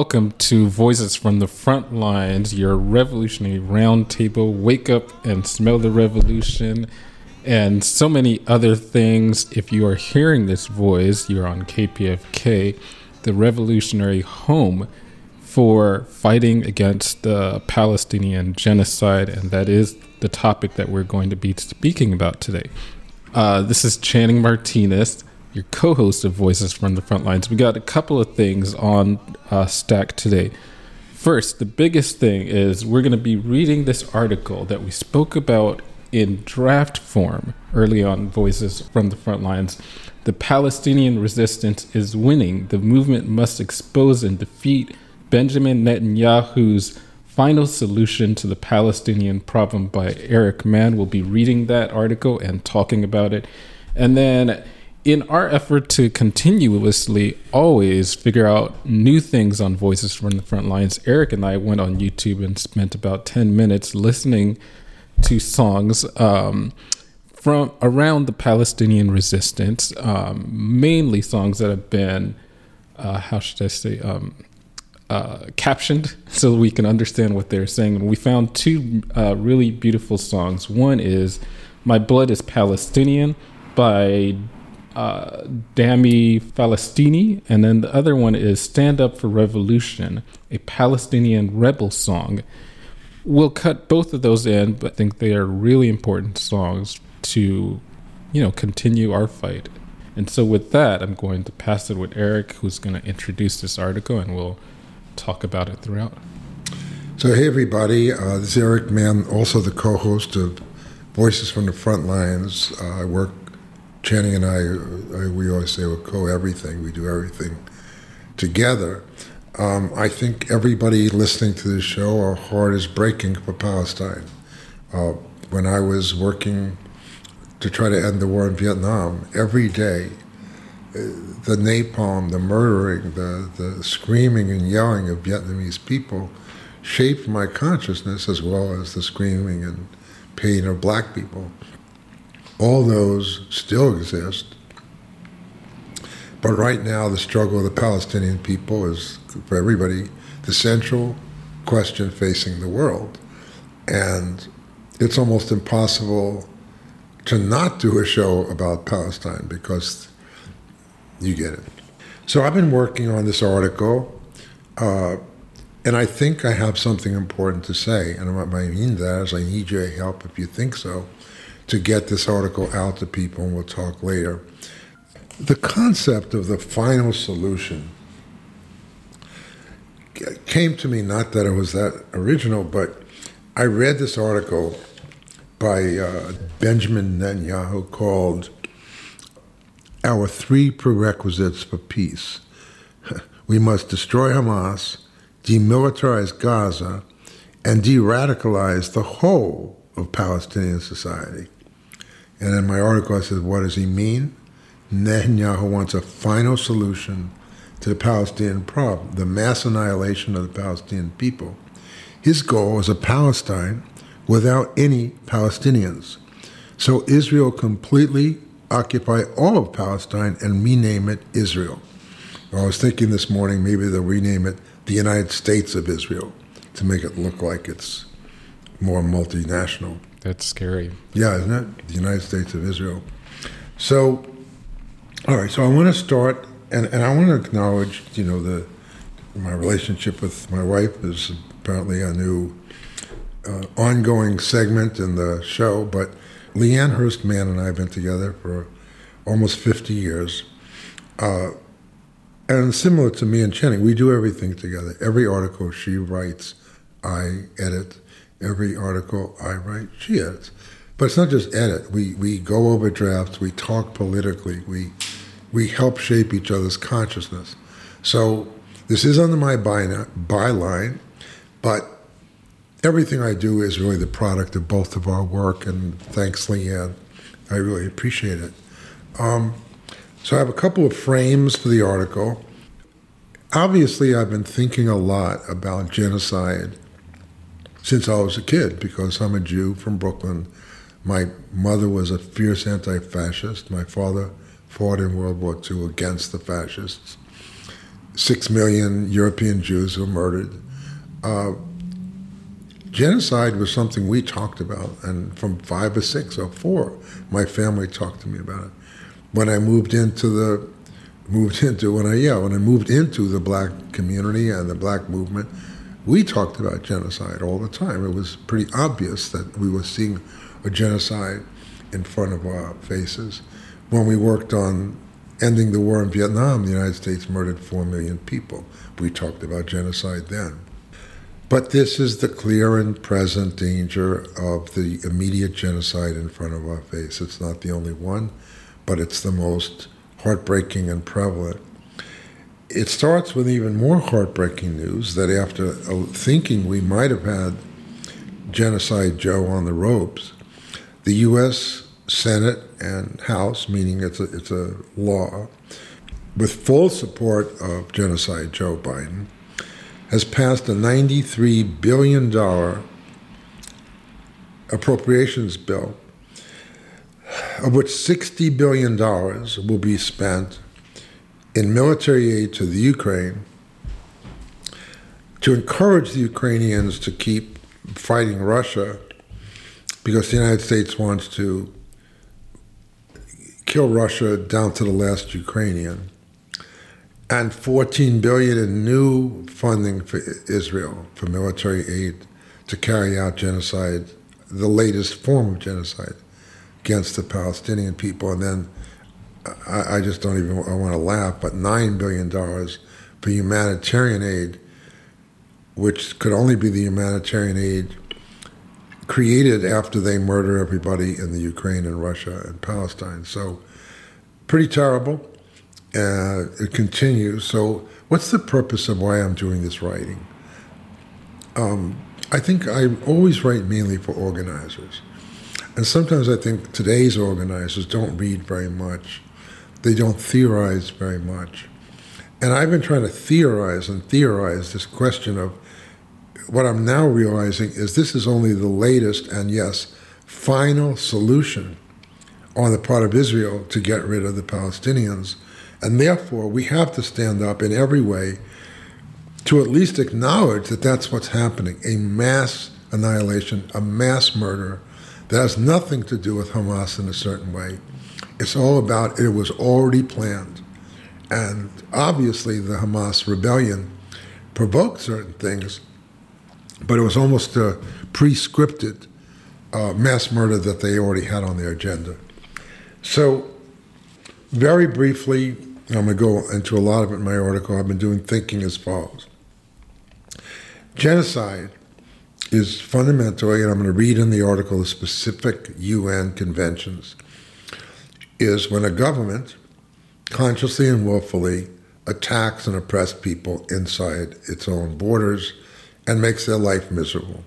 Welcome to Voices from the Front Lines, your revolutionary roundtable. Wake up and smell the revolution, and so many other things. If you are hearing this voice, you're on KPFK, the revolutionary home for fighting against the Palestinian genocide, and that is the topic that we're going to be speaking about today. Uh, this is Channing Martinez, your co host of Voices from the Front Lines. We got a couple of things on uh, stack today. First, the biggest thing is we're going to be reading this article that we spoke about in draft form early on Voices from the Front Lines. The Palestinian resistance is winning. The movement must expose and defeat Benjamin Netanyahu's Final Solution to the Palestinian Problem by Eric Mann. We'll be reading that article and talking about it. And then, in our effort to continuously always figure out new things on Voices from the Front Lines, Eric and I went on YouTube and spent about 10 minutes listening to songs um, from around the Palestinian resistance, um, mainly songs that have been, uh, how should I say, um, uh, captioned so we can understand what they're saying. We found two uh, really beautiful songs. One is My Blood is Palestinian by uh, Dami Falastini. And then the other one is Stand Up for Revolution, a Palestinian rebel song. We'll cut both of those in, but I think they are really important songs to, you know, continue our fight. And so with that, I'm going to pass it with Eric, who's going to introduce this article, and we'll talk about it throughout. So, hey, everybody. Uh, this is Eric Mann, also the co host of Voices from the Front Lines. Uh, I work, Channing and I, I, we always say we're co everything, we do everything together. Um, I think everybody listening to this show, our heart is breaking for Palestine. Uh, when I was working to try to end the war in Vietnam, every day the napalm, the murdering, the, the screaming and yelling of Vietnamese people shaped my consciousness as well as the screaming and pain of black people. All those still exist. But right now, the struggle of the Palestinian people is, for everybody, the central question facing the world. And it's almost impossible to not do a show about Palestine because you get it. So I've been working on this article, uh, and I think I have something important to say. And what I mean that is I need your help if you think so to get this article out to people, and we'll talk later. The concept of the final solution came to me not that it was that original, but I read this article by uh, Benjamin Netanyahu called our three prerequisites for peace. We must destroy Hamas, demilitarize Gaza, and de radicalize the whole of Palestinian society. And in my article, I said, what does he mean? Netanyahu wants a final solution to the Palestinian problem, the mass annihilation of the Palestinian people. His goal is a Palestine without any Palestinians. So Israel completely occupy all of Palestine and rename it Israel. I was thinking this morning maybe they'll rename it the United States of Israel to make it look like it's more multinational. That's scary. Yeah, isn't it? The United States of Israel. So, all right. So I want to start, and, and I want to acknowledge, you know, the my relationship with my wife is apparently a new uh, ongoing segment in the show, but Lian Hurst Mann and I have been together for almost 50 years. Uh, and similar to me and Channing, we do everything together. Every article she writes, I edit. Every article I write, she edits. But it's not just edit. We we go over drafts. We talk politically. We we help shape each other's consciousness. So this is under my byline, but everything I do is really the product of both of our work. And thanks, Lian. I really appreciate it. Um, so I have a couple of frames for the article. Obviously, I've been thinking a lot about genocide since I was a kid because I'm a Jew from Brooklyn. My mother was a fierce anti fascist. My father fought in World War II against the fascists. Six million European Jews were murdered. Uh, genocide was something we talked about, and from five or six or four, my family talked to me about it. When I moved into the moved into when I yeah when I moved into the black community and the black movement, we talked about genocide all the time. It was pretty obvious that we were seeing a genocide in front of our faces. When we worked on ending the war in Vietnam, the United States murdered four million people. We talked about genocide then. But this is the clear and present danger of the immediate genocide in front of our face. It's not the only one, but it's the most heartbreaking and prevalent. It starts with even more heartbreaking news that after uh, thinking we might have had Genocide Joe on the ropes, the U.S. Senate and House, meaning it's a, it's a law, with full support of Genocide Joe Biden, has passed a $93 billion appropriations bill, of which $60 billion will be spent in military aid to the Ukraine to encourage the Ukrainians to keep fighting Russia because the United States wants to kill Russia down to the last Ukrainian and 14 billion in new funding for Israel for military aid to carry out genocide, the latest form of genocide against the Palestinian people. And then I, I just don't even I want to laugh, but $9 billion for humanitarian aid, which could only be the humanitarian aid created after they murder everybody in the Ukraine and Russia and Palestine. So, pretty terrible. Uh, it continues. So, what's the purpose of why I'm doing this writing? Um, I think I always write mainly for organizers. And sometimes I think today's organizers don't read very much, they don't theorize very much. And I've been trying to theorize and theorize this question of what I'm now realizing is this is only the latest and, yes, final solution on the part of Israel to get rid of the Palestinians and therefore, we have to stand up in every way to at least acknowledge that that's what's happening a mass annihilation, a mass murder that has nothing to do with Hamas in a certain way. It's all about it was already planned. And obviously, the Hamas rebellion provoked certain things, but it was almost a pre scripted uh, mass murder that they already had on their agenda. So, very briefly, I'm going to go into a lot of it in my article. I've been doing thinking as follows Genocide is fundamentally, and I'm going to read in the article the specific UN conventions, is when a government consciously and willfully attacks and oppresses people inside its own borders and makes their life miserable.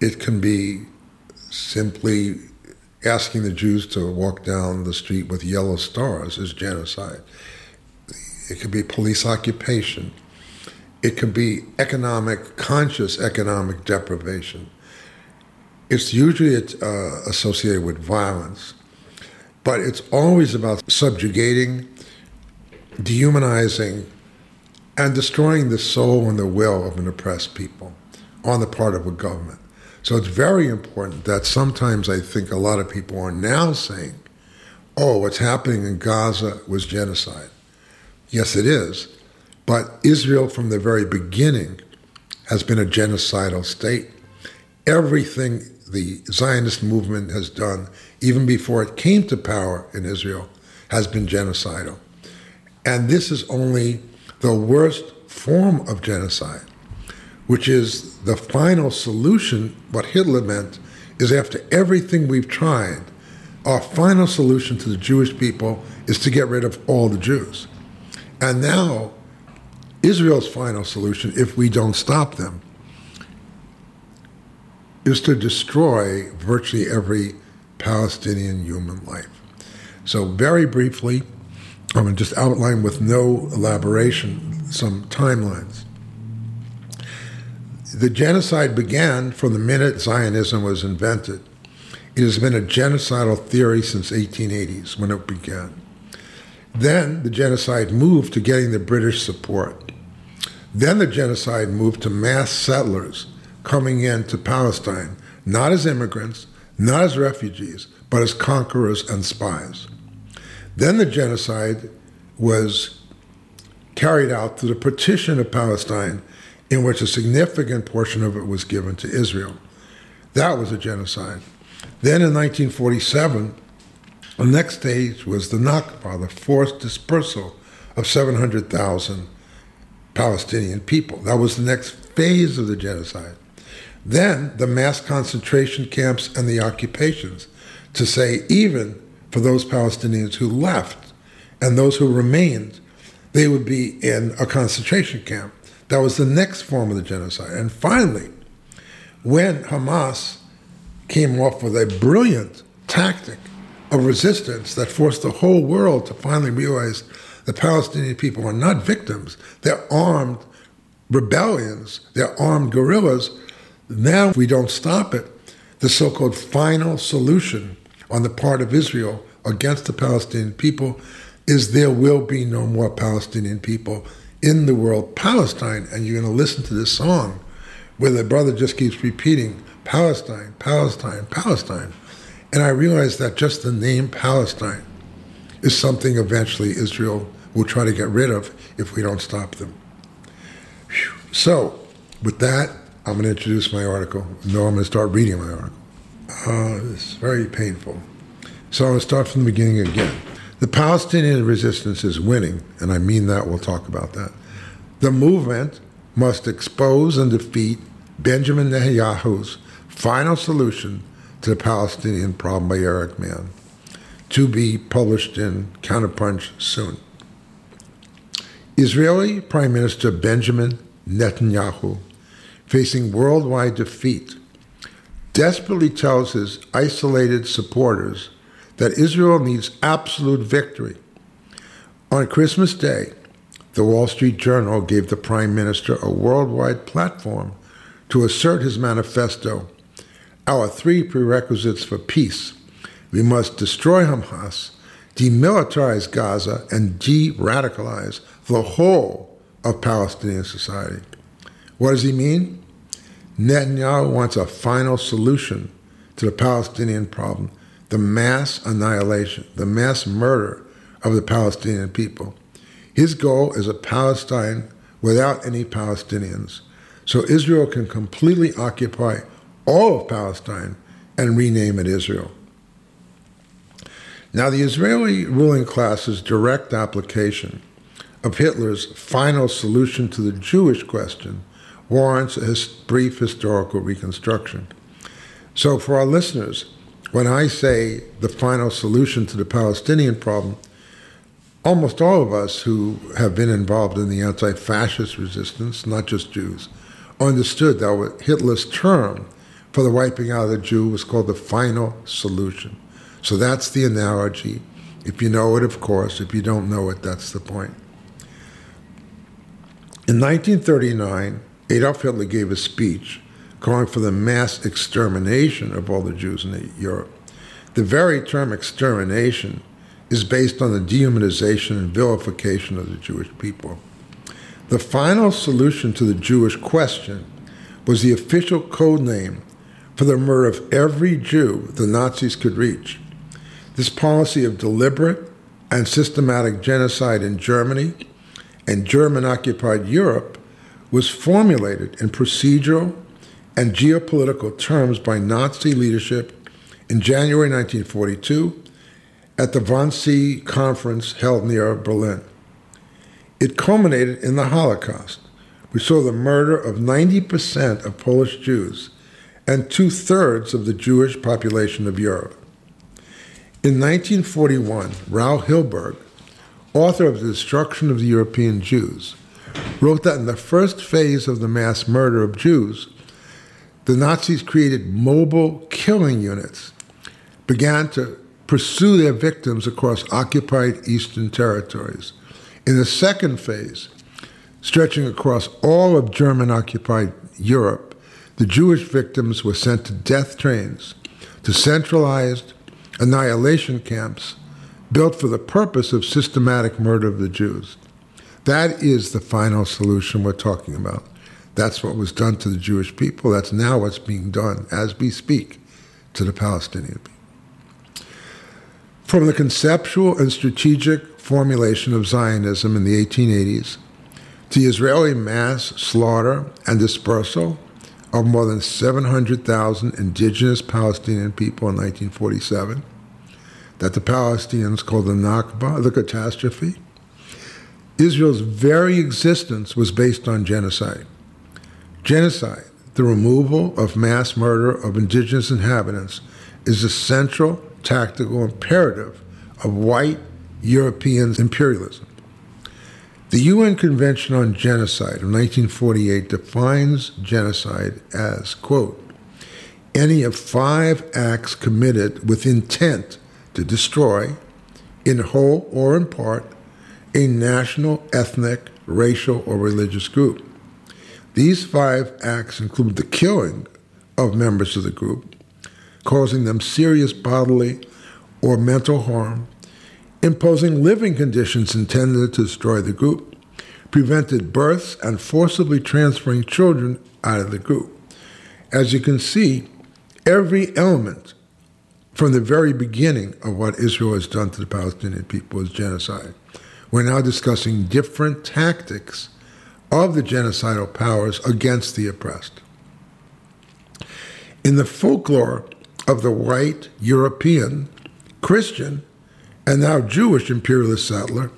It can be simply asking the Jews to walk down the street with yellow stars is genocide. It could be police occupation. It could be economic, conscious economic deprivation. It's usually uh, associated with violence, but it's always about subjugating, dehumanizing, and destroying the soul and the will of an oppressed people on the part of a government. So it's very important that sometimes I think a lot of people are now saying, oh, what's happening in Gaza was genocide. Yes, it is. But Israel, from the very beginning, has been a genocidal state. Everything the Zionist movement has done, even before it came to power in Israel, has been genocidal. And this is only the worst form of genocide which is the final solution. What Hitler meant is after everything we've tried, our final solution to the Jewish people is to get rid of all the Jews. And now, Israel's final solution, if we don't stop them, is to destroy virtually every Palestinian human life. So, very briefly, I'm going to just outline with no elaboration some timelines. The genocide began from the minute Zionism was invented. It has been a genocidal theory since 1880s when it began. Then the genocide moved to getting the British support. Then the genocide moved to mass settlers coming into Palestine, not as immigrants, not as refugees, but as conquerors and spies. Then the genocide was carried out through the partition of Palestine, in which a significant portion of it was given to Israel. That was a genocide. Then in 1947, the next stage was the Nakba, the forced dispersal of 700,000 Palestinian people. That was the next phase of the genocide. Then the mass concentration camps and the occupations to say, even for those Palestinians who left and those who remained, they would be in a concentration camp. That was the next form of the genocide. And finally, when Hamas came off with a brilliant tactic of resistance that forced the whole world to finally realize the Palestinian people are not victims, they're armed rebellions, they're armed guerrillas. Now, if we don't stop it, the so called final solution on the part of Israel against the Palestinian people is there will be no more Palestinian people in the world. Palestine, and you're going to listen to this song where the brother just keeps repeating Palestine, Palestine, Palestine. And I realized that just the name Palestine is something eventually Israel will try to get rid of if we don't stop them. So, with that, I'm going to introduce my article. No, I'm going to start reading my article. Uh, it's very painful. So I'm going to start from the beginning again. The Palestinian resistance is winning, and I mean that. We'll talk about that. The movement must expose and defeat Benjamin Netanyahu's final solution to the Palestinian problem by Eric Mann, to be published in Counterpunch soon. Israeli Prime Minister Benjamin Netanyahu, facing worldwide defeat, desperately tells his isolated supporters that Israel needs absolute victory. On Christmas Day, the Wall Street Journal gave the Prime Minister a worldwide platform to assert his manifesto our three prerequisites for peace. We must destroy Hamas, demilitarize Gaza, and de radicalize the whole of Palestinian society. What does he mean? Netanyahu wants a final solution to the Palestinian problem the mass annihilation, the mass murder of the Palestinian people. His goal is a Palestine without any Palestinians, so Israel can completely occupy all of Palestine and rename it Israel. Now, the Israeli ruling class's direct application of Hitler's final solution to the Jewish question warrants a brief historical reconstruction. So, for our listeners, when I say the final solution to the Palestinian problem, almost all of us who have been involved in the anti fascist resistance, not just Jews, understood that Hitler's term for the wiping out of the Jew was called the final solution. So that's the analogy. If you know it, of course. If you don't know it, that's the point. In 1939, Adolf Hitler gave a speech calling for the mass extermination of all the Jews in Europe. The very term extermination is based on the dehumanization and vilification of the Jewish people. The final solution to the Jewish question was the official code name for the murder of every Jew the Nazis could reach. This policy of deliberate and systematic genocide in Germany and German occupied Europe was formulated in procedural and geopolitical terms by Nazi leadership in January 1942 at the Wannsee Conference held near Berlin. It culminated in the Holocaust, which saw the murder of 90% of Polish Jews and two thirds of the Jewish population of Europe. In 1941, Raoul Hilberg, author of The Destruction of the European Jews, wrote that in the first phase of the mass murder of Jews, the Nazis created mobile killing units, began to pursue their victims across occupied eastern territories. In the second phase, stretching across all of German occupied Europe, the Jewish victims were sent to death trains, to centralized annihilation camps built for the purpose of systematic murder of the Jews. That is the final solution we're talking about. That's what was done to the Jewish people. That's now what's being done as we speak to the Palestinian people. From the conceptual and strategic formulation of Zionism in the 1880s to the Israeli mass slaughter and dispersal of more than 700,000 indigenous Palestinian people in 1947, that the Palestinians called the Nakba, the catastrophe, Israel's very existence was based on genocide. Genocide, the removal of mass murder of indigenous inhabitants, is the central tactical imperative of white European imperialism. The UN Convention on Genocide of 1948 defines genocide as, quote, any of five acts committed with intent to destroy, in whole or in part, a national, ethnic, racial, or religious group. These five acts include the killing of members of the group, causing them serious bodily or mental harm, imposing living conditions intended to destroy the group, prevented births, and forcibly transferring children out of the group. As you can see, every element from the very beginning of what Israel has done to the Palestinian people is genocide. We're now discussing different tactics of the genocidal powers against the oppressed. In the folklore of the white European, Christian, and now Jewish imperialist settler,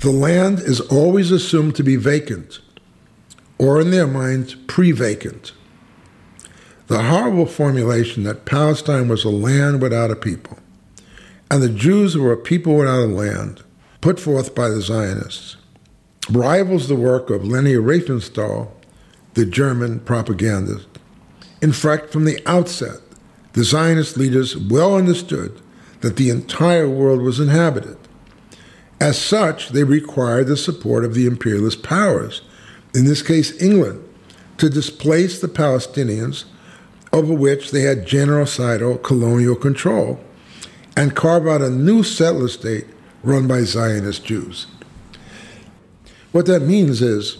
the land is always assumed to be vacant, or in their minds, pre vacant. The horrible formulation that Palestine was a land without a people, and the Jews were a people without a land, put forth by the Zionists rivals the work of Leni Riefenstahl, the German propagandist. In fact, from the outset, the Zionist leaders well understood that the entire world was inhabited. As such, they required the support of the imperialist powers, in this case England, to displace the Palestinians, over which they had genocidal colonial control, and carve out a new settler state run by Zionist Jews. What that means is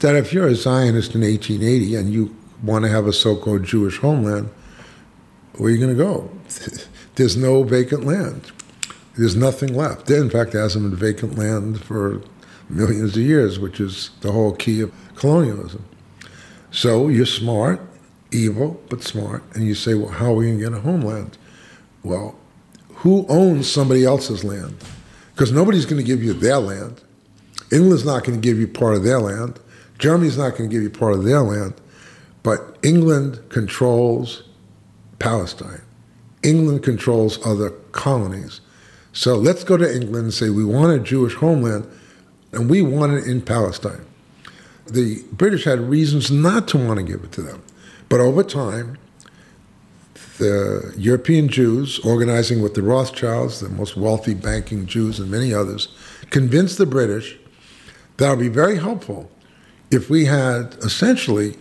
that if you're a Zionist in 1880 and you want to have a so called Jewish homeland, where are you going to go? There's no vacant land. There's nothing left. There, in fact, there hasn't been vacant land for millions of years, which is the whole key of colonialism. So you're smart, evil, but smart, and you say, well, how are we going to get a homeland? Well, who owns somebody else's land? Because nobody's going to give you their land. England's not going to give you part of their land. Germany's not going to give you part of their land. But England controls Palestine. England controls other colonies. So let's go to England and say we want a Jewish homeland, and we want it in Palestine. The British had reasons not to want to give it to them. But over time, the European Jews, organizing with the Rothschilds, the most wealthy banking Jews, and many others, convinced the British that it would be very helpful if we had essentially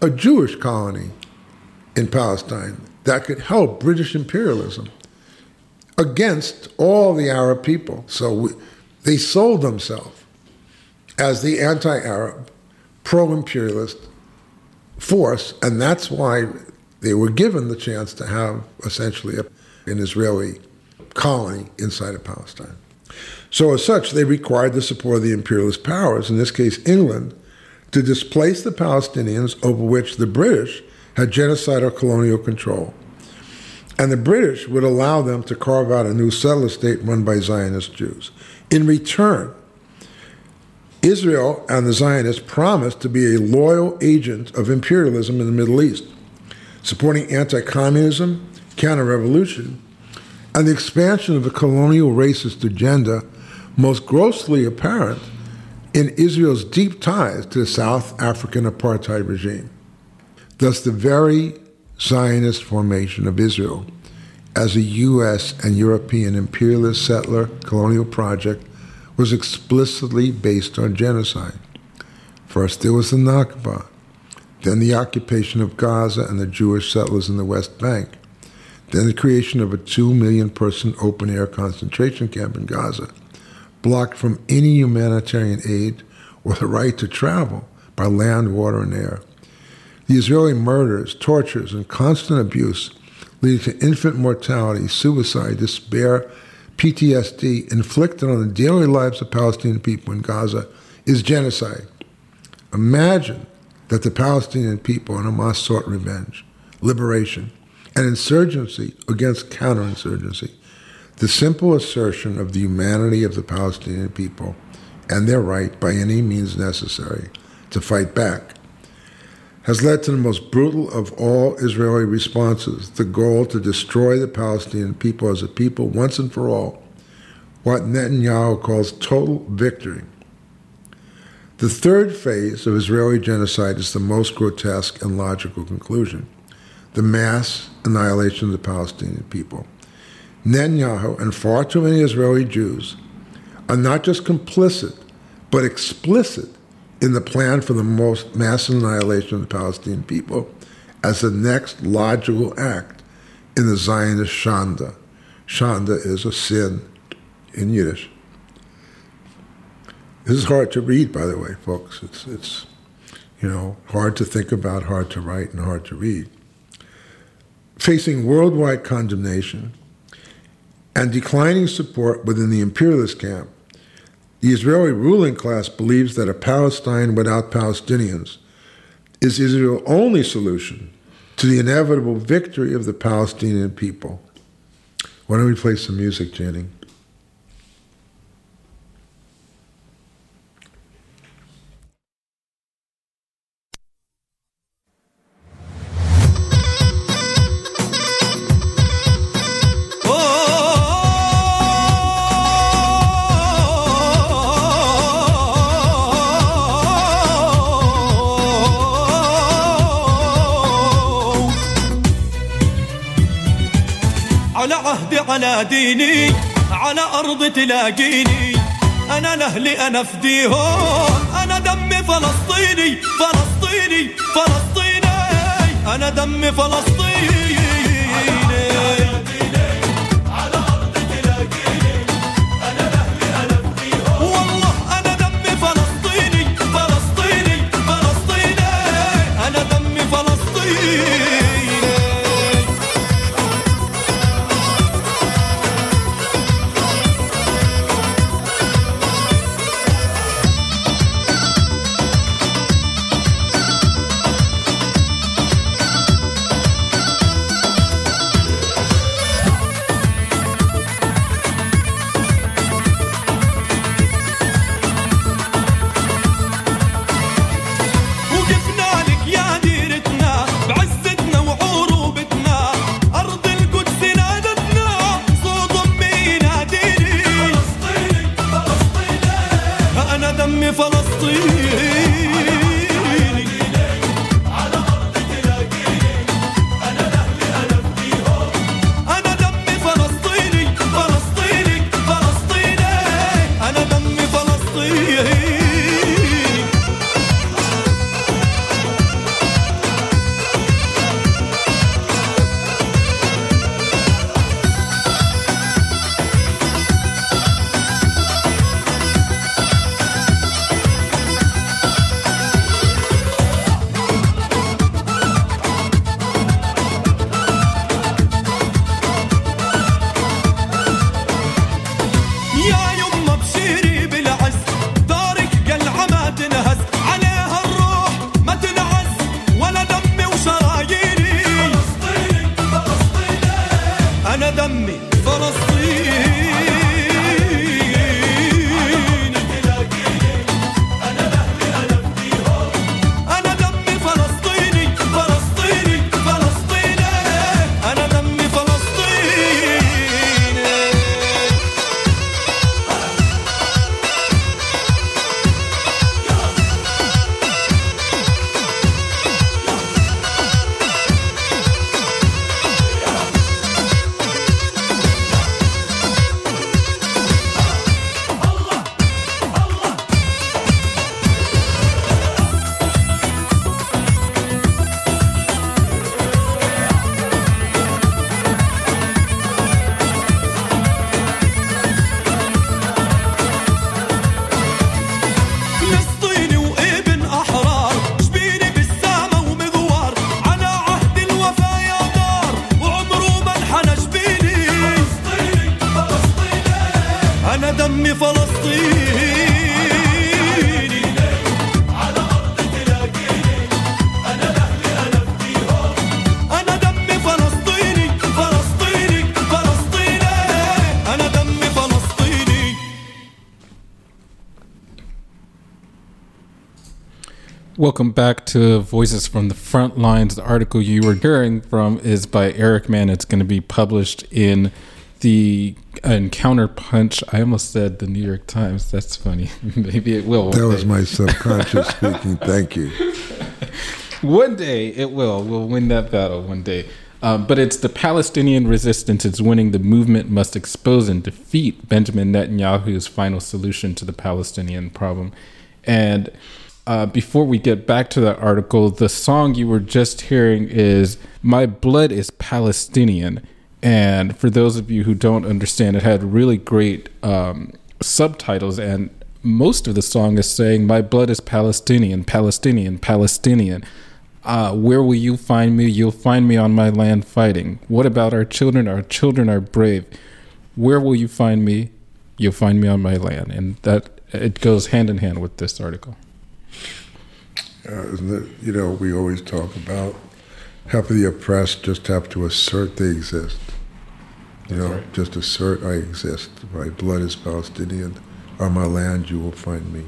a Jewish colony in Palestine that could help British imperialism against all the Arab people. So we, they sold themselves as the anti Arab, pro imperialist force, and that's why they were given the chance to have essentially an Israeli colony inside of Palestine. So, as such, they required the support of the imperialist powers, in this case England, to displace the Palestinians over which the British had genocidal colonial control. And the British would allow them to carve out a new settler state run by Zionist Jews. In return, Israel and the Zionists promised to be a loyal agent of imperialism in the Middle East, supporting anti communism, counter revolution, and the expansion of the colonial racist agenda, most grossly apparent in Israel's deep ties to the South African apartheid regime. Thus, the very Zionist formation of Israel as a U.S. and European imperialist settler colonial project was explicitly based on genocide. First, there was the Nakba, then the occupation of Gaza and the Jewish settlers in the West Bank, then the creation of a two million person open air concentration camp in Gaza, blocked from any humanitarian aid or the right to travel by land, water, and air. The Israeli murders, tortures, and constant abuse leading to infant mortality, suicide, despair, PTSD inflicted on the daily lives of Palestinian people in Gaza is genocide. Imagine that the Palestinian people and Hamas sought revenge, liberation, and insurgency against counterinsurgency. The simple assertion of the humanity of the Palestinian people and their right, by any means necessary, to fight back has led to the most brutal of all Israeli responses the goal to destroy the Palestinian people as a people once and for all, what Netanyahu calls total victory. The third phase of Israeli genocide is the most grotesque and logical conclusion the mass annihilation of the Palestinian people. Netanyahu and far too many Israeli Jews are not just complicit, but explicit in the plan for the most mass annihilation of the Palestinian people as the next logical act in the Zionist Shanda. Shanda is a sin in Yiddish. This is hard to read, by the way, folks. It's, it's you know, hard to think about, hard to write, and hard to read. Facing worldwide condemnation and declining support within the imperialist camp, the Israeli ruling class believes that a Palestine without Palestinians is Israel's only solution to the inevitable victory of the Palestinian people. Why don't we play some music, Channing? عهدي على ديني على أرض تلاقيني. أنا لأهلي أنا فديهم أنا دمي فلسطيني فلسطيني فلسطيني. أنا دمي فلسطيني. Welcome back to Voices from the Front Lines. The article you were hearing from is by Eric Mann. It's going to be published in the Encounter Punch. I almost said the New York Times. That's funny. Maybe it will. That was my subconscious speaking. Thank you. One day it will. We'll win that battle one day. Um, but it's the Palestinian resistance is winning. The movement must expose and defeat Benjamin Netanyahu's final solution to the Palestinian problem. And uh, before we get back to that article, the song you were just hearing is My Blood is Palestinian. And for those of you who don't understand, it had really great um, subtitles. And most of the song is saying, My blood is Palestinian, Palestinian, Palestinian. Uh, where will you find me? You'll find me on my land fighting. What about our children? Our children are brave. Where will you find me? You'll find me on my land. And that it goes hand in hand with this article. Uh, you know, we always talk about how the oppressed just have to assert they exist. You know, right. just assert I exist. My blood is Palestinian. On my land, you will find me.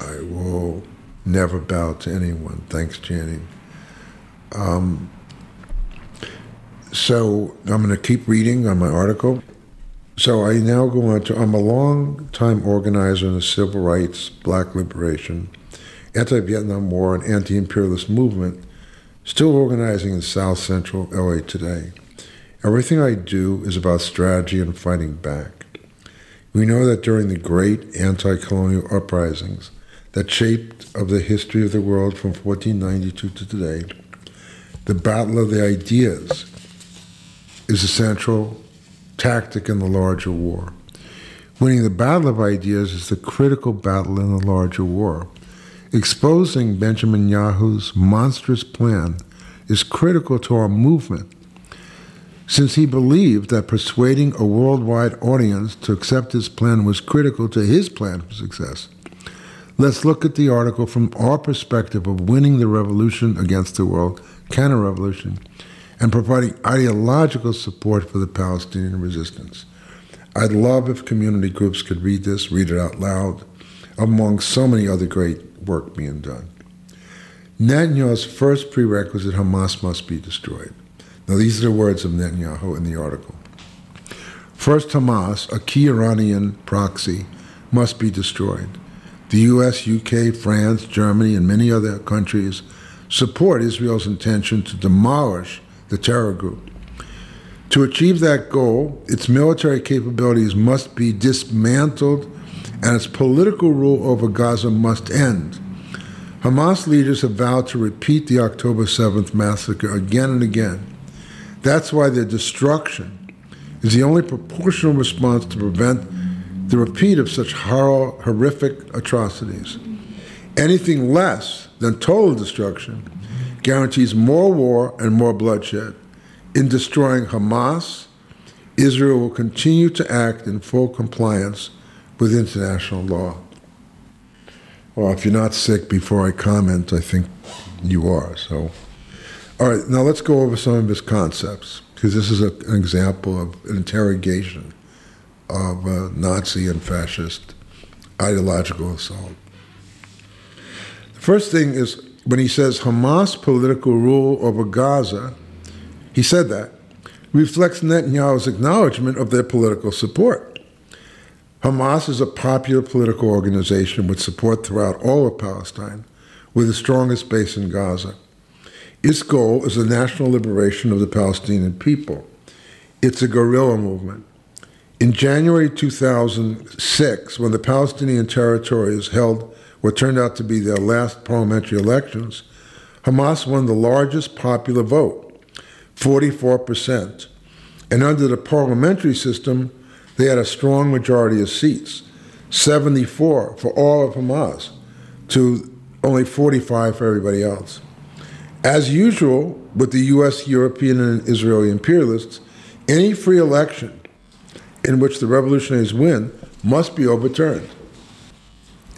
I will never bow to anyone. Thanks, Channing. Um, so I'm going to keep reading on my article. So I now go on to I'm a long time organizer in the civil rights, black liberation, anti Vietnam War, and anti imperialist movement, still organizing in South Central LA today. Everything I do is about strategy and fighting back. We know that during the great anti colonial uprisings that shaped of the history of the world from 1492 to today, the battle of the ideas is a central tactic in the larger war. Winning the battle of ideas is the critical battle in the larger war. Exposing Benjamin Netanyahu's monstrous plan is critical to our movement since he believed that persuading a worldwide audience to accept his plan was critical to his plan for success. Let's look at the article from our perspective of winning the revolution against the world, counter revolution, and providing ideological support for the Palestinian resistance. I'd love if community groups could read this, read it out loud, among so many other great work being done. Netanyahu's first prerequisite Hamas must be destroyed. Now, these are the words of Netanyahu in the article. First, Hamas, a key Iranian proxy, must be destroyed. The US, UK, France, Germany, and many other countries support Israel's intention to demolish the terror group. To achieve that goal, its military capabilities must be dismantled and its political rule over Gaza must end. Hamas leaders have vowed to repeat the October 7th massacre again and again. That's why their destruction is the only proportional response to prevent the repeat of such horrific atrocities. Anything less than total destruction guarantees more war and more bloodshed. In destroying Hamas, Israel will continue to act in full compliance with international law. Well, if you're not sick before I comment, I think you are. So, all right, now let's go over some of his concepts because this is a, an example of an interrogation of uh, Nazi and fascist ideological assault. The first thing is when he says Hamas political rule over Gaza, he said that, reflects Netanyahu's acknowledgement of their political support. Hamas is a popular political organization with support throughout all of Palestine, with the strongest base in Gaza. Its goal is the national liberation of the Palestinian people. It's a guerrilla movement. In January 2006, when the Palestinian territories held what turned out to be their last parliamentary elections, Hamas won the largest popular vote, 44%. And under the parliamentary system, they had a strong majority of seats, 74 for all of Hamas, to only 45 for everybody else. As usual with the US, European, and Israeli imperialists, any free election in which the revolutionaries win must be overturned.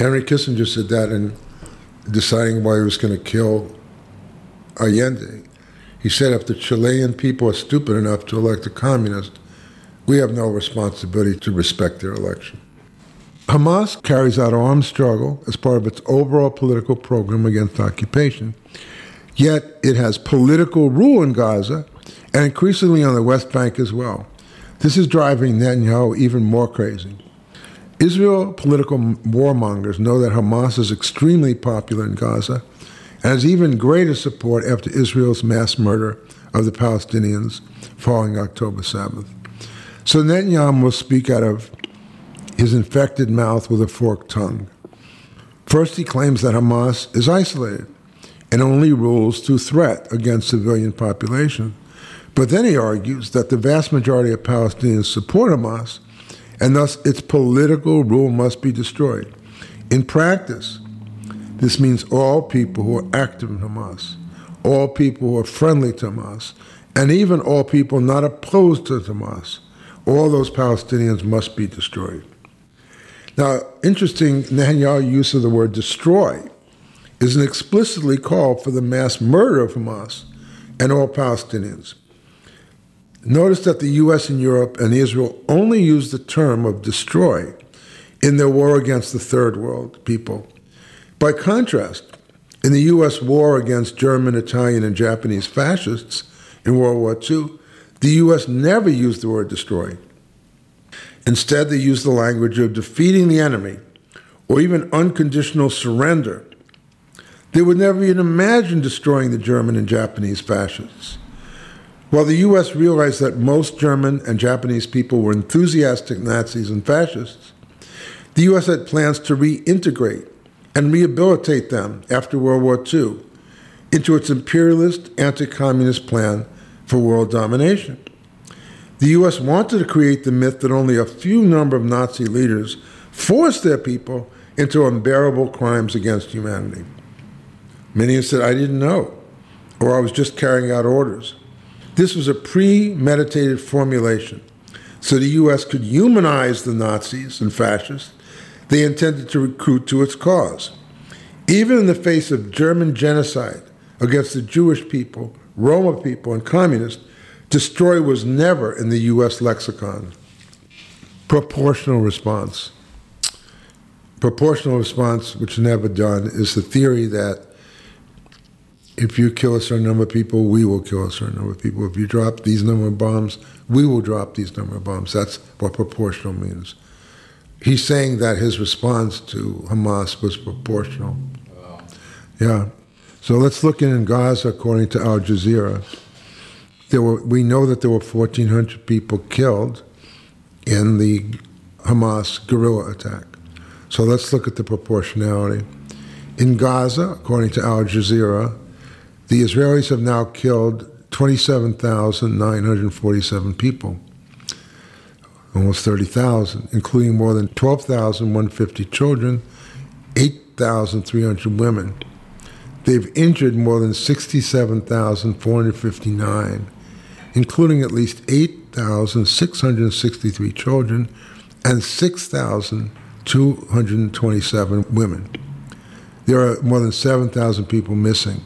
Henry Kissinger said that in deciding why he was going to kill Allende. He said if the Chilean people are stupid enough to elect a communist, we have no responsibility to respect their election. Hamas carries out armed struggle as part of its overall political program against occupation. Yet it has political rule in Gaza and increasingly on the West Bank as well. This is driving Netanyahu even more crazy. Israel political warmongers know that Hamas is extremely popular in Gaza and has even greater support after Israel's mass murder of the Palestinians following October 7th. So Netanyahu will speak out of his infected mouth with a forked tongue. First, he claims that Hamas is isolated and only rules through threat against civilian population. But then he argues that the vast majority of Palestinians support Hamas, and thus its political rule must be destroyed. In practice, this means all people who are active in Hamas, all people who are friendly to Hamas, and even all people not opposed to Hamas. All those Palestinians must be destroyed. Now, interesting, Netanyahu's use of the word destroy is an explicitly call for the mass murder of Hamas and all Palestinians. Notice that the US and Europe and Israel only use the term of destroy in their war against the third world people. By contrast, in the US war against German, Italian, and Japanese fascists in World War II, the US never used the word destroy. Instead, they used the language of defeating the enemy or even unconditional surrender. They would never even imagine destroying the German and Japanese fascists. While the US realized that most German and Japanese people were enthusiastic Nazis and fascists, the US had plans to reintegrate and rehabilitate them after World War II into its imperialist anti communist plan for world domination. The US wanted to create the myth that only a few number of Nazi leaders forced their people into unbearable crimes against humanity. Many said, I didn't know, or I was just carrying out orders. This was a premeditated formulation so the U.S. could humanize the Nazis and fascists they intended to recruit to its cause. Even in the face of German genocide against the Jewish people, Roma people, and communists, destroy was never in the U.S. lexicon. Proportional response. Proportional response, which never done, is the theory that if you kill a certain number of people, we will kill a certain number of people. If you drop these number of bombs, we will drop these number of bombs. That's what proportional means. He's saying that his response to Hamas was proportional. Yeah. So let's look in Gaza, according to Al Jazeera. There were, we know that there were 1,400 people killed in the Hamas guerrilla attack. So let's look at the proportionality. In Gaza, according to Al Jazeera, the Israelis have now killed 27,947 people, almost 30,000, including more than 12,150 children, 8,300 women. They've injured more than 67,459, including at least 8,663 children and 6,227 women. There are more than 7,000 people missing.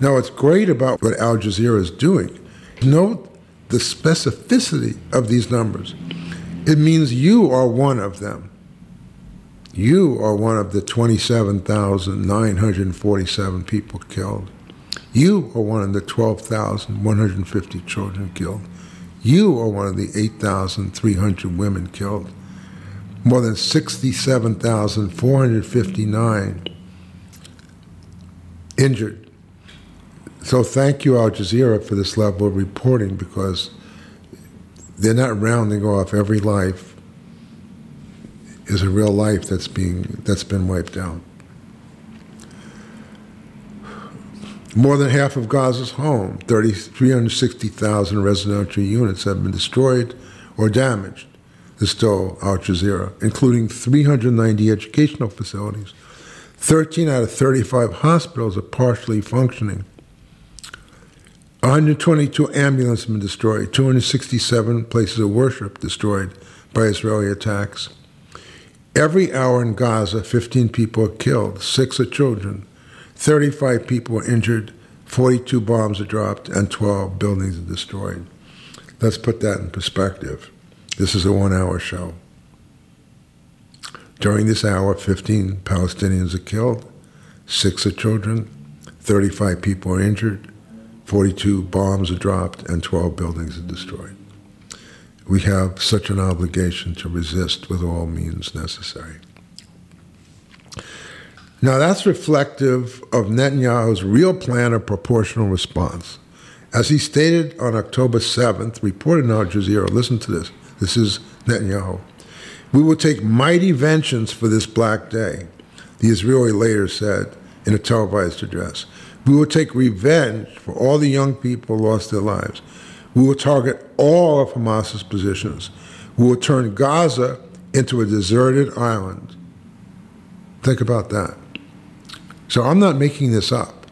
Now, what's great about what Al Jazeera is doing, note the specificity of these numbers. It means you are one of them. You are one of the 27,947 people killed. You are one of the 12,150 children killed. You are one of the 8,300 women killed. More than 67,459 injured. So thank you, Al Jazeera, for this level of reporting because they're not rounding off every life is a real life that's being that's been wiped out. More than half of Gaza's home, 30, 360,000 residential units, have been destroyed or damaged, this told Al Jazeera, including 390 educational facilities. 13 out of 35 hospitals are partially functioning. 122 ambulances have been destroyed, 267 places of worship destroyed by Israeli attacks. Every hour in Gaza, 15 people are killed, six are children, 35 people are injured, 42 bombs are dropped, and 12 buildings are destroyed. Let's put that in perspective. This is a one hour show. During this hour, 15 Palestinians are killed, six are children, 35 people are injured, 42 bombs are dropped, and 12 buildings are destroyed. We have such an obligation to resist with all means necessary. Now, that's reflective of Netanyahu's real plan of proportional response. As he stated on October 7th, reported in Al Jazeera, listen to this. This is Netanyahu. We will take mighty vengeance for this black day, the Israeli later said in a televised address. We will take revenge for all the young people who lost their lives. We will target all of Hamas's positions. We will turn Gaza into a deserted island. Think about that. So I'm not making this up.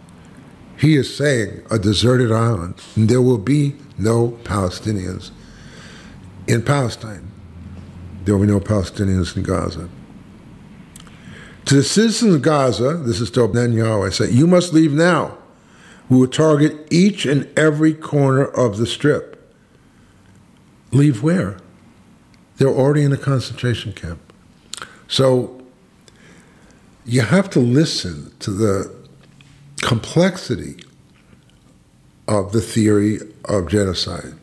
He is saying a deserted island, and there will be no Palestinians in Palestine. There will be no Palestinians in Gaza. To the citizens of Gaza, this is to Netanyahu, I say, you must leave now. We will target each and every corner of the strip. Leave where? They're already in a concentration camp. So you have to listen to the complexity of the theory of genocide.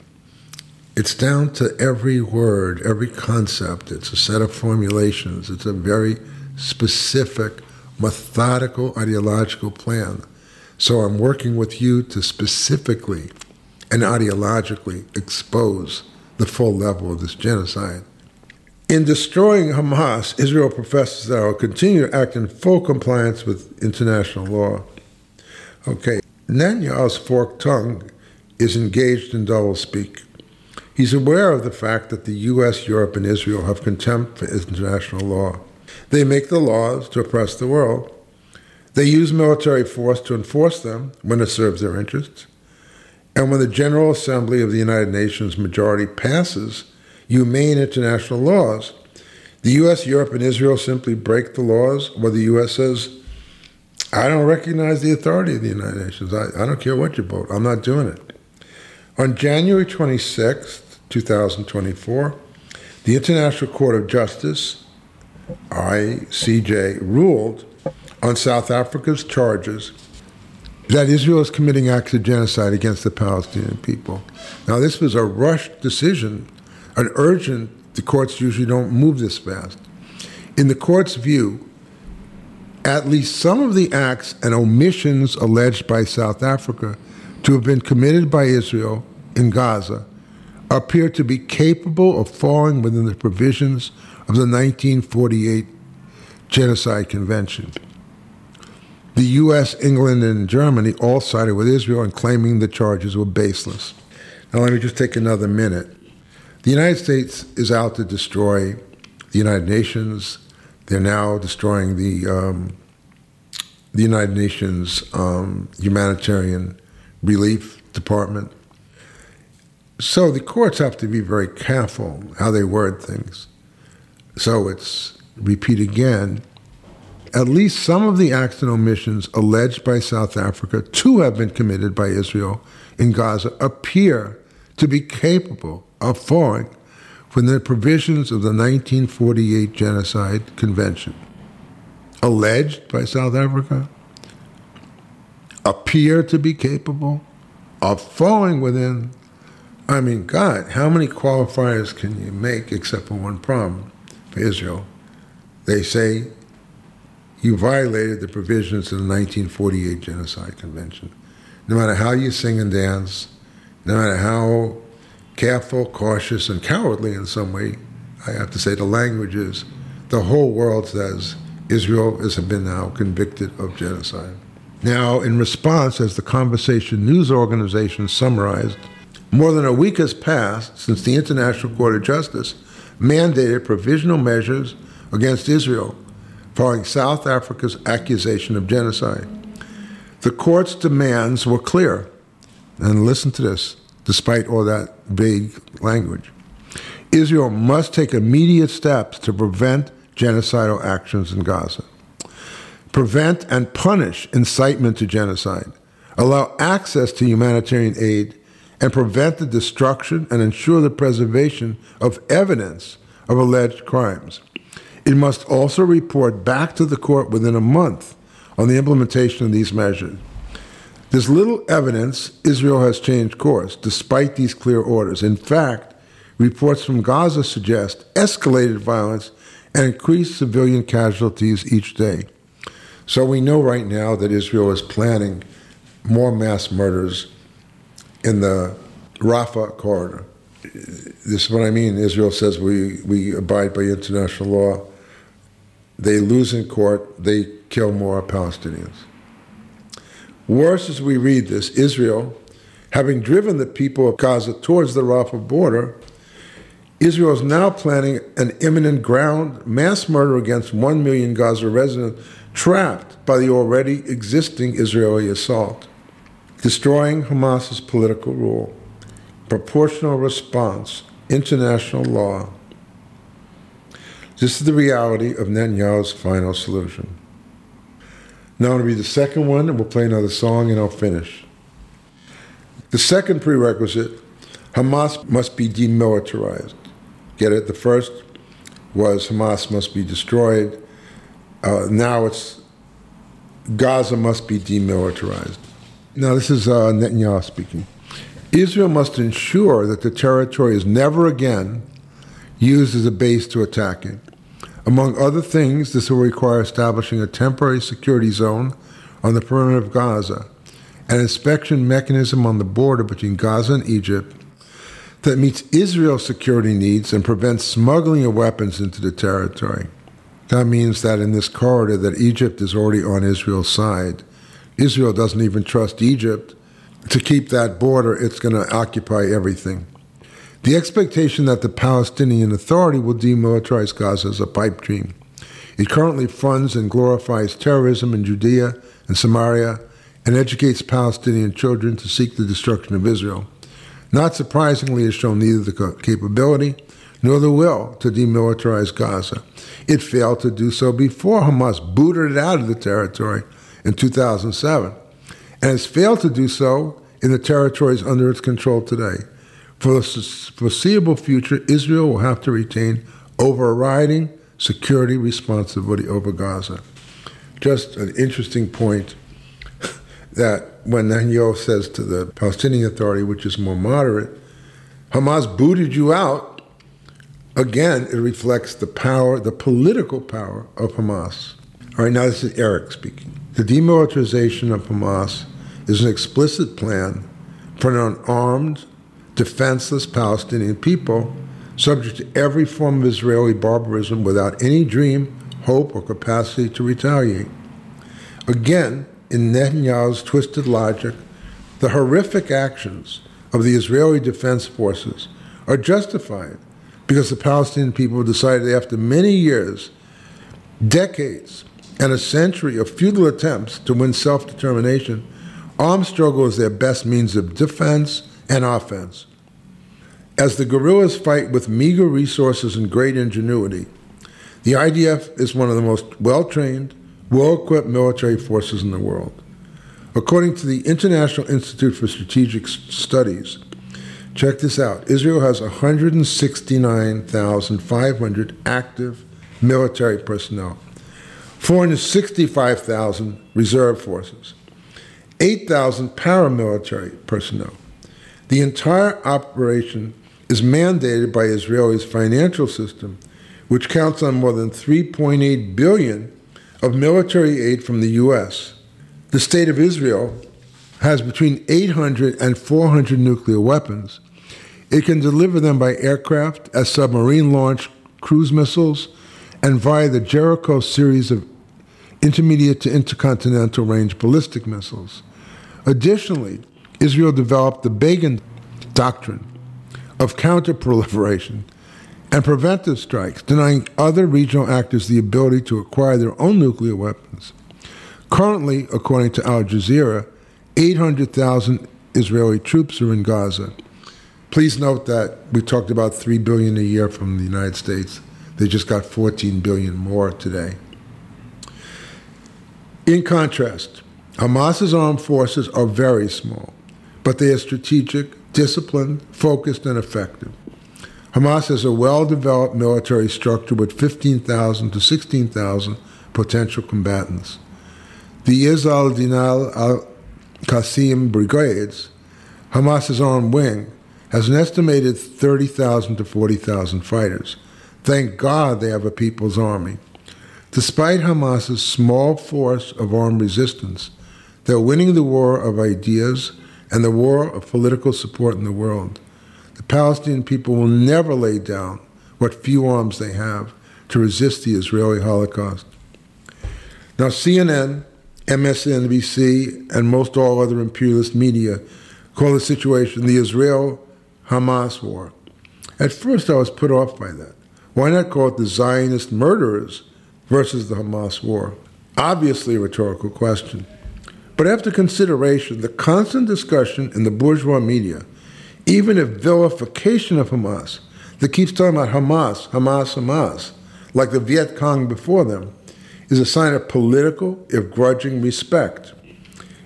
It's down to every word, every concept. It's a set of formulations. It's a very specific, methodical, ideological plan. So I'm working with you to specifically and ideologically expose the full level of this genocide. In destroying Hamas, Israel professes that it will continue to act in full compliance with international law. Okay, Netanyahu's forked tongue is engaged in doublespeak. He's aware of the fact that the U.S., Europe, and Israel have contempt for international law. They make the laws to oppress the world. They use military force to enforce them when it serves their interests. And when the General Assembly of the United Nations majority passes humane international laws, the U.S., Europe, and Israel simply break the laws, or the U.S. says, I don't recognize the authority of the United Nations. I, I don't care what you vote. I'm not doing it. On January 26, 2024, the International Court of Justice, ICJ, ruled on South Africa's charges that Israel is committing acts of genocide against the Palestinian people. Now, this was a rushed decision, an urgent, the courts usually don't move this fast. In the court's view, at least some of the acts and omissions alleged by South Africa to have been committed by Israel in Gaza appear to be capable of falling within the provisions of the 1948 Genocide Convention. The US, England, and Germany all sided with Israel in claiming the charges were baseless. Now, let me just take another minute. The United States is out to destroy the United Nations. They're now destroying the, um, the United Nations um, Humanitarian Relief Department. So the courts have to be very careful how they word things. So it's, repeat again, at least some of the acts and omissions alleged by South Africa to have been committed by Israel in Gaza appear to be capable of falling within the provisions of the 1948 Genocide Convention. Alleged by South Africa appear to be capable of falling within. I mean, God, how many qualifiers can you make except for one problem Israel? They say you violated the provisions of the 1948 Genocide Convention. No matter how you sing and dance, no matter how careful, cautious, and cowardly in some way, I have to say the language is, the whole world says Israel has been now convicted of genocide. Now, in response, as the Conversation News Organization summarized, more than a week has passed since the International Court of Justice mandated provisional measures against Israel following South Africa's accusation of genocide. The court's demands were clear and listen to this, despite all that vague language. Israel must take immediate steps to prevent genocidal actions in Gaza, prevent and punish incitement to genocide, allow access to humanitarian aid, and prevent the destruction and ensure the preservation of evidence of alleged crimes. It must also report back to the court within a month on the implementation of these measures. There's little evidence Israel has changed course despite these clear orders. In fact, reports from Gaza suggest escalated violence and increased civilian casualties each day. So we know right now that Israel is planning more mass murders in the Rafah corridor. This is what I mean. Israel says we, we abide by international law. They lose in court, they kill more Palestinians. Worse, as we read this, Israel, having driven the people of Gaza towards the Rafah border, Israel is now planning an imminent ground mass murder against 1 million Gaza residents trapped by the already existing Israeli assault, destroying Hamas's political rule, proportional response, international law. This is the reality of Netanyahu's final solution. Now I'm going to read the second one, and we'll play another song, and I'll finish. The second prerequisite Hamas must be demilitarized. Get it? The first was Hamas must be destroyed. Uh, now it's Gaza must be demilitarized. Now, this is uh, Netanyahu speaking. Israel must ensure that the territory is never again used as a base to attack it. Among other things, this will require establishing a temporary security zone on the perimeter of Gaza, an inspection mechanism on the border between Gaza and Egypt that meets Israel's security needs and prevents smuggling of weapons into the territory. That means that in this corridor that Egypt is already on Israel's side. Israel doesn't even trust Egypt to keep that border. It's going to occupy everything. The expectation that the Palestinian Authority will demilitarize Gaza is a pipe dream. It currently funds and glorifies terrorism in Judea and Samaria and educates Palestinian children to seek the destruction of Israel. Not surprisingly, it has shown neither the capability nor the will to demilitarize Gaza. It failed to do so before Hamas booted it out of the territory in 2007, and has failed to do so in the territories under its control today. For the foreseeable future, Israel will have to retain overriding security responsibility over Gaza. Just an interesting point that when Netanyahu says to the Palestinian Authority, which is more moderate, Hamas booted you out, again, it reflects the power, the political power of Hamas. All right, now this is Eric speaking. The demilitarization of Hamas is an explicit plan for an unarmed, defenseless Palestinian people subject to every form of Israeli barbarism without any dream, hope, or capacity to retaliate. Again, in Netanyahu's twisted logic, the horrific actions of the Israeli Defense Forces are justified because the Palestinian people decided after many years, decades, and a century of futile attempts to win self determination, armed struggle is their best means of defense and offense. As the guerrillas fight with meager resources and great ingenuity, the IDF is one of the most well trained, well equipped military forces in the world. According to the International Institute for Strategic Studies, check this out Israel has 169,500 active military personnel, 465,000 reserve forces, 8,000 paramilitary personnel. The entire operation is mandated by Israel's financial system, which counts on more than 3.8 billion of military aid from the U.S. The state of Israel has between 800 and 400 nuclear weapons. It can deliver them by aircraft, as submarine launched cruise missiles, and via the Jericho series of intermediate to intercontinental range ballistic missiles. Additionally, Israel developed the Begin Doctrine of counterproliferation and preventive strikes, denying other regional actors the ability to acquire their own nuclear weapons. Currently, according to Al Jazeera, 800,000 Israeli troops are in Gaza. Please note that we talked about 3 billion a year from the United States. They just got 14 billion more today. In contrast, Hamas's armed forces are very small, but they are strategic, disciplined, focused, and effective. Hamas has a well developed military structure with 15,000 to 16,000 potential combatants. The Izz al Din al Qasim brigades, Hamas's armed wing, has an estimated 30,000 to 40,000 fighters. Thank God they have a people's army. Despite Hamas's small force of armed resistance, they're winning the war of ideas and the war of political support in the world. The Palestinian people will never lay down what few arms they have to resist the Israeli Holocaust. Now, CNN, MSNBC, and most all other imperialist media call the situation the Israel Hamas war. At first, I was put off by that. Why not call it the Zionist murderers versus the Hamas war? Obviously, a rhetorical question. But after consideration, the constant discussion in the bourgeois media, even a vilification of Hamas that keeps talking about Hamas, Hamas, Hamas, like the Viet Cong before them, is a sign of political, if grudging, respect.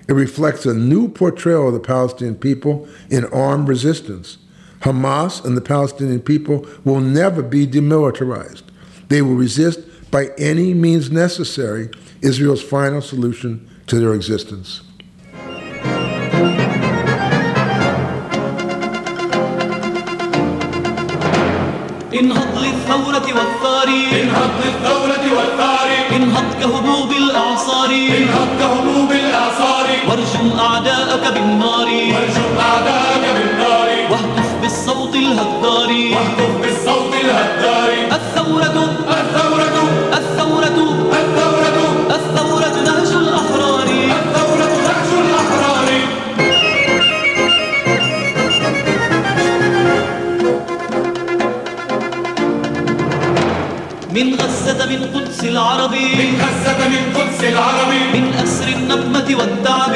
It reflects a new portrayal of the Palestinian people in armed resistance. Hamas and the Palestinian people will never be demilitarized. They will resist by any means necessary Israel's final solution to their existence. انهض للثورة والثار انهض للثورة والثار انهض كهبوب الإعصار انهض كهبوب الإعصار وارجم أعداءك بالنار وارجم أعداءك بالنار واهتف بالصوت الهدار. واهتف بالصوت الهدار. الثورة الثورة الثورة الثورة الثورة نهج الأحرار. الثورة نهج الأحرار. من غزة من قدس العرب. من غزة من قدس العرب. من أسر النقمة والتعب.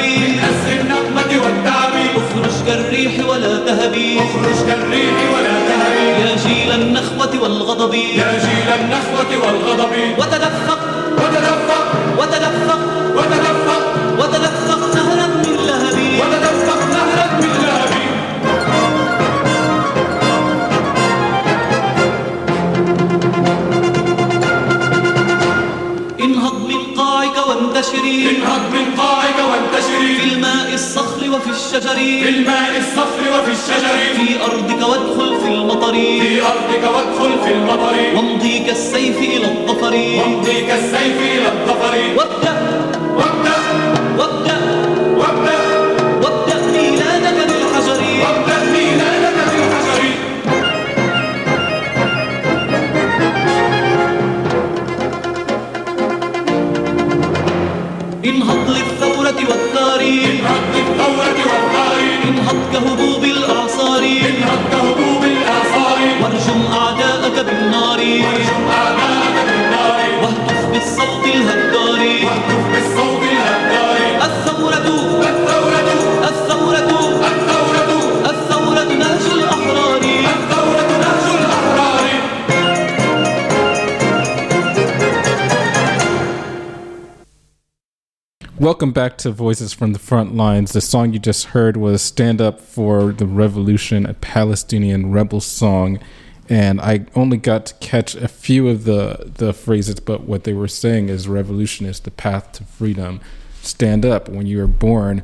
أسر النقمة والتعب. كالريح ولا تهبي. اخرج كالريح ولا تهري يا جيل النخوة والغضب. يا جيل النخوة والغضب. وتدفق. وتدفق. وتدفق. وتدفق. وتدفق. نهرا من لهب. الشجر. في الماء الصخر وفي الشجر. في أرضك وادخل في المطر. في أرضك وادخل في المطر. وامضي كالسيف إلى الظفر. وامضي كالسيف إلى الظفر. وابدأ. كهبوب الأعصار انهض كهبوب الإعصار وارجم أعداءك بالنار. وارجم أعداءك بالنار. واهتف بالصوت الهدار. واهتف بالصوت الهدار. الثورة. الثورة. الثورة. Welcome back to Voices from the Front Lines. The song you just heard was Stand Up for the Revolution, a Palestinian rebel song. And I only got to catch a few of the, the phrases, but what they were saying is revolution is the path to freedom. Stand up. When you are born,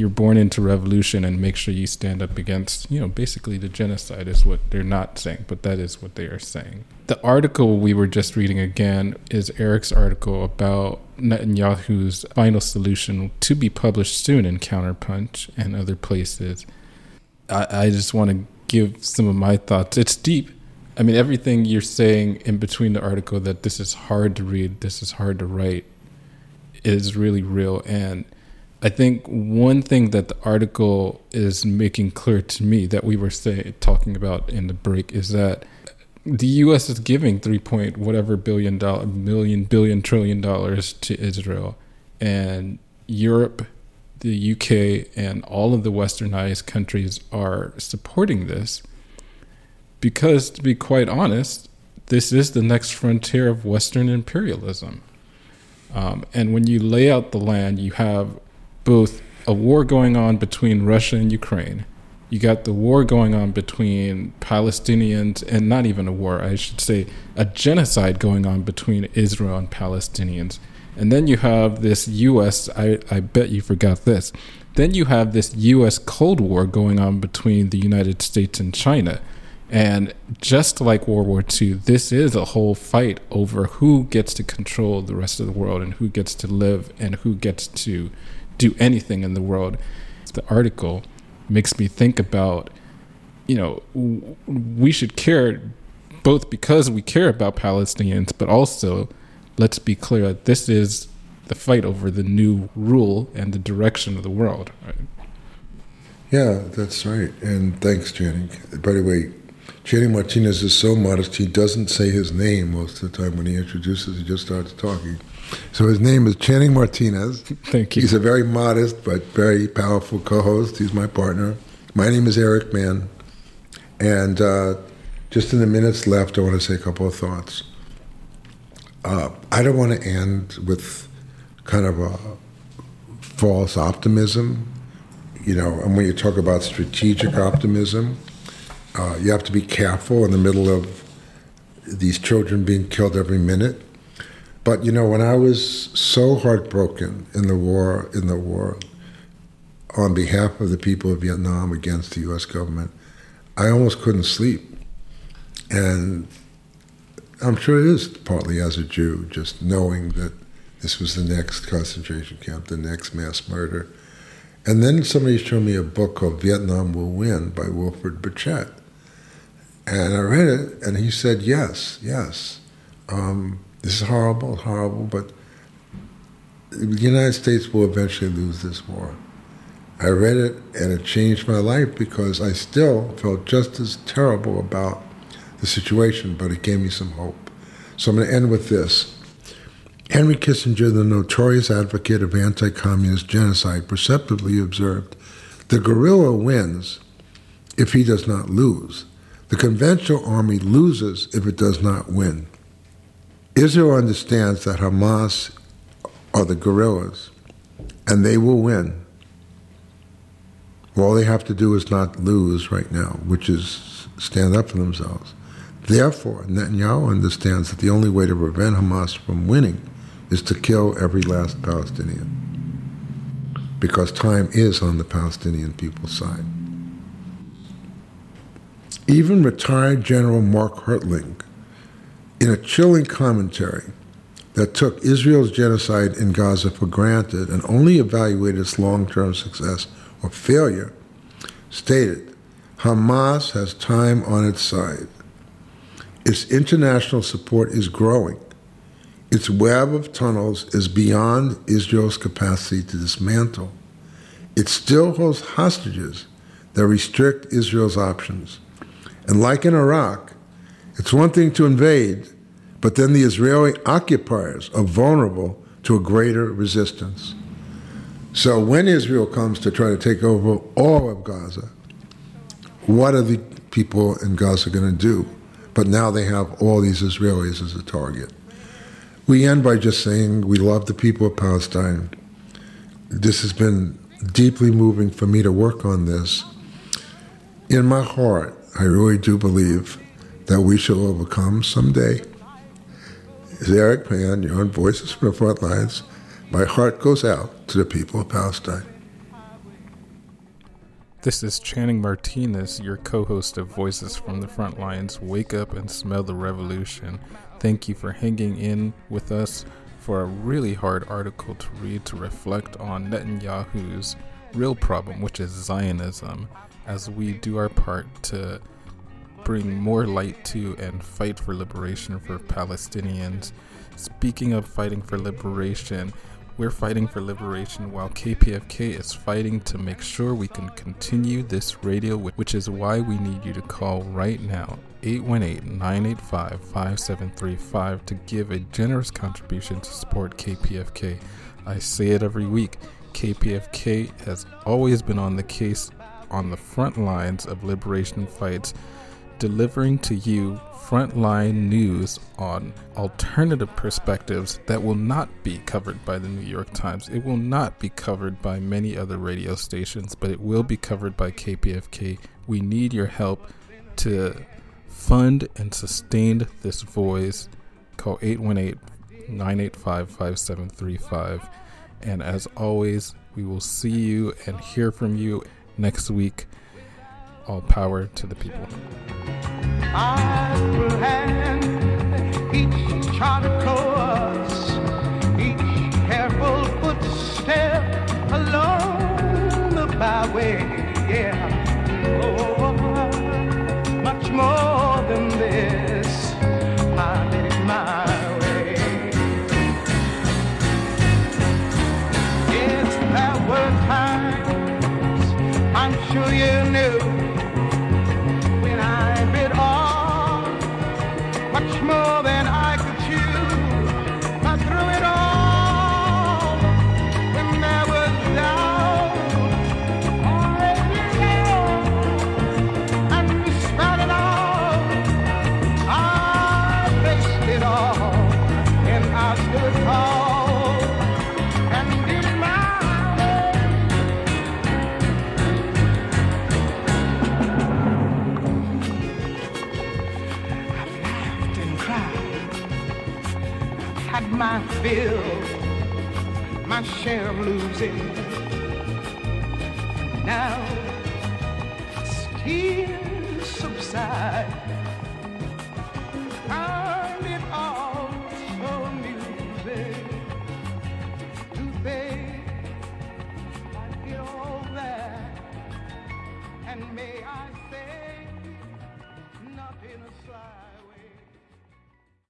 you're born into revolution and make sure you stand up against, you know, basically the genocide is what they're not saying, but that is what they are saying. The article we were just reading again is Eric's article about Netanyahu's final solution to be published soon in Counterpunch and other places. I, I just want to give some of my thoughts. It's deep. I mean, everything you're saying in between the article that this is hard to read, this is hard to write, is really real. And I think one thing that the article is making clear to me that we were say, talking about in the break is that the U.S. is giving three point whatever billion dollar million billion trillion dollars to Israel, and Europe the UK and all of the westernized countries are supporting this because, to be quite honest, this is the next frontier of Western imperialism. Um, and when you lay out the land, you have both a war going on between Russia and Ukraine. You got the war going on between Palestinians, and not even a war, I should say, a genocide going on between Israel and Palestinians. And then you have this U.S., I, I bet you forgot this. Then you have this U.S. Cold War going on between the United States and China. And just like World War II, this is a whole fight over who gets to control the rest of the world and who gets to live and who gets to do anything in the world. The article makes me think about, you know, we should care both because we care about Palestinians, but also let's be clear that this is the fight over the new rule and the direction of the world. Right? Yeah, that's right. And thanks, Channing. By the way, Channing Martinez is so modest, he doesn't say his name most of the time when he introduces, he just starts talking. So his name is Channing Martinez. Thank you. He's a very modest but very powerful co host. He's my partner. My name is Eric Mann. And uh, just in the minutes left, I want to say a couple of thoughts. Uh, I don't want to end with kind of a false optimism. You know, and when you talk about strategic optimism, uh, you have to be careful in the middle of these children being killed every minute. But you know, when I was so heartbroken in the war, in the war, on behalf of the people of Vietnam against the U.S. government, I almost couldn't sleep. And I'm sure it is partly as a Jew, just knowing that this was the next concentration camp, the next mass murder. And then somebody showed me a book called Vietnam Will Win by Wilfred Burchett. And I read it, and he said, Yes, yes. Um, this is horrible, horrible, but the United States will eventually lose this war. I read it, and it changed my life because I still felt just as terrible about the situation, but it gave me some hope. So I'm going to end with this. Henry Kissinger, the notorious advocate of anti communist genocide, perceptively observed the guerrilla wins if he does not lose. The conventional army loses if it does not win. Israel understands that Hamas are the guerrillas, and they will win. All they have to do is not lose right now, which is stand up for themselves. Therefore, Netanyahu understands that the only way to prevent Hamas from winning is to kill every last Palestinian. Because time is on the Palestinian people's side. Even retired General Mark Hertling, in a chilling commentary that took Israel's genocide in Gaza for granted and only evaluated its long term success or failure, stated Hamas has time on its side. Its international support is growing. Its web of tunnels is beyond Israel's capacity to dismantle. It still holds hostages that restrict Israel's options. And like in Iraq, it's one thing to invade, but then the Israeli occupiers are vulnerable to a greater resistance. So when Israel comes to try to take over all of Gaza, what are the people in Gaza going to do? But now they have all these Israelis as a target. We end by just saying we love the people of Palestine. This has been deeply moving for me to work on this. In my heart, I really do believe that we shall overcome someday. As Eric Mann, your own Voices from the Front Lines, my heart goes out to the people of Palestine. This is Channing Martinez, your co host of Voices from the Front Lines. Wake up and smell the revolution. Thank you for hanging in with us for a really hard article to read to reflect on Netanyahu's real problem, which is Zionism, as we do our part to bring more light to and fight for liberation for Palestinians. Speaking of fighting for liberation, we're fighting for liberation while KPFK is fighting to make sure we can continue this radio, which is why we need you to call right now 818 985 5735 to give a generous contribution to support KPFK. I say it every week KPFK has always been on the case on the front lines of liberation fights, delivering to you frontline news on alternative perspectives that will not be covered by the New York Times. It will not be covered by many other radio stations, but it will be covered by KPFK. We need your help to fund and sustain this voice. Call 818 985 5735. And as always, we will see you and hear from you next week. All power to the people.